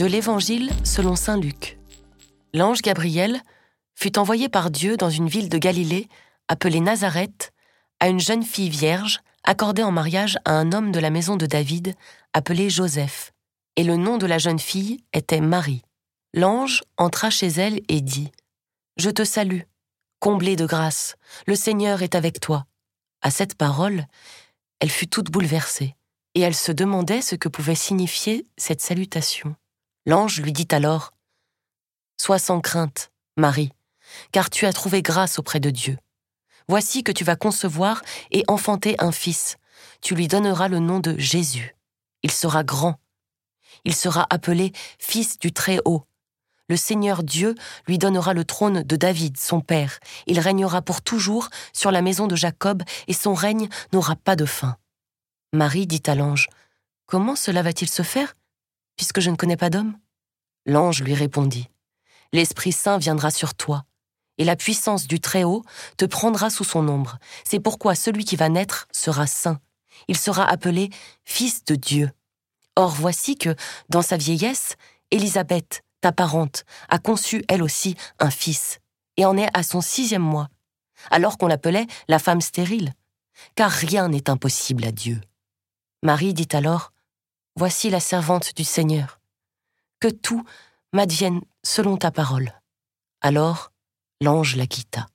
De l'Évangile selon Saint Luc. L'ange Gabriel fut envoyé par Dieu dans une ville de Galilée appelée Nazareth à une jeune fille vierge accordée en mariage à un homme de la maison de David appelé Joseph. Et le nom de la jeune fille était Marie. L'ange entra chez elle et dit Je te salue, comblée de grâce, le Seigneur est avec toi. À cette parole, elle fut toute bouleversée, et elle se demandait ce que pouvait signifier cette salutation. L'ange lui dit alors Sois sans crainte, Marie, car tu as trouvé grâce auprès de Dieu. Voici que tu vas concevoir et enfanter un fils. Tu lui donneras le nom de Jésus. Il sera grand. Il sera appelé Fils du Très-Haut. Le Seigneur Dieu lui donnera le trône de David, son père. Il régnera pour toujours sur la maison de Jacob, et son règne n'aura pas de fin. Marie dit à l'ange, Comment cela va-t-il se faire, puisque je ne connais pas d'homme L'ange lui répondit, L'Esprit Saint viendra sur toi, et la puissance du Très-Haut te prendra sous son ombre. C'est pourquoi celui qui va naître sera saint. Il sera appelé Fils de Dieu. Or voici que, dans sa vieillesse, Élisabeth, ta parente, a conçu elle aussi un fils, et en est à son sixième mois, alors qu'on l'appelait la femme stérile, car rien n'est impossible à Dieu. Marie dit alors, Voici la servante du Seigneur, que tout m'advienne selon ta parole. Alors l'ange la quitta.